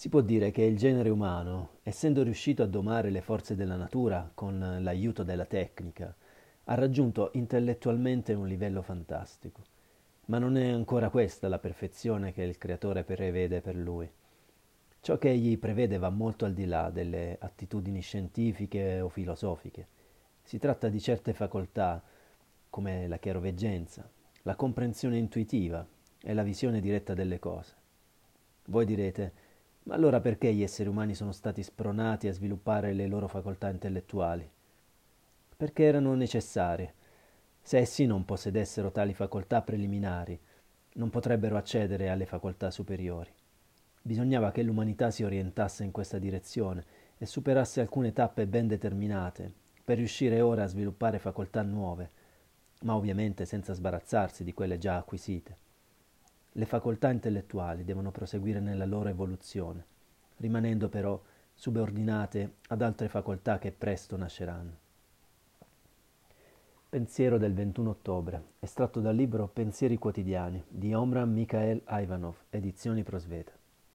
Si può dire che il genere umano, essendo riuscito a domare le forze della natura con l'aiuto della tecnica, ha raggiunto intellettualmente un livello fantastico. Ma non è ancora questa la perfezione che il creatore prevede per lui. Ciò che egli prevede va molto al di là delle attitudini scientifiche o filosofiche. Si tratta di certe facoltà, come la chiaroveggenza, la comprensione intuitiva e la visione diretta delle cose. Voi direte, ma allora perché gli esseri umani sono stati spronati a sviluppare le loro facoltà intellettuali? Perché erano necessarie. Se essi non possedessero tali facoltà preliminari, non potrebbero accedere alle facoltà superiori. Bisognava che l'umanità si orientasse in questa direzione e superasse alcune tappe ben determinate per riuscire ora a sviluppare facoltà nuove, ma ovviamente senza sbarazzarsi di quelle già acquisite. Le facoltà intellettuali devono proseguire nella loro evoluzione, rimanendo però subordinate ad altre facoltà che presto nasceranno. Pensiero del 21 ottobre, estratto dal libro Pensieri quotidiani di Omran Mikhail Ivanov, edizioni Prosveta.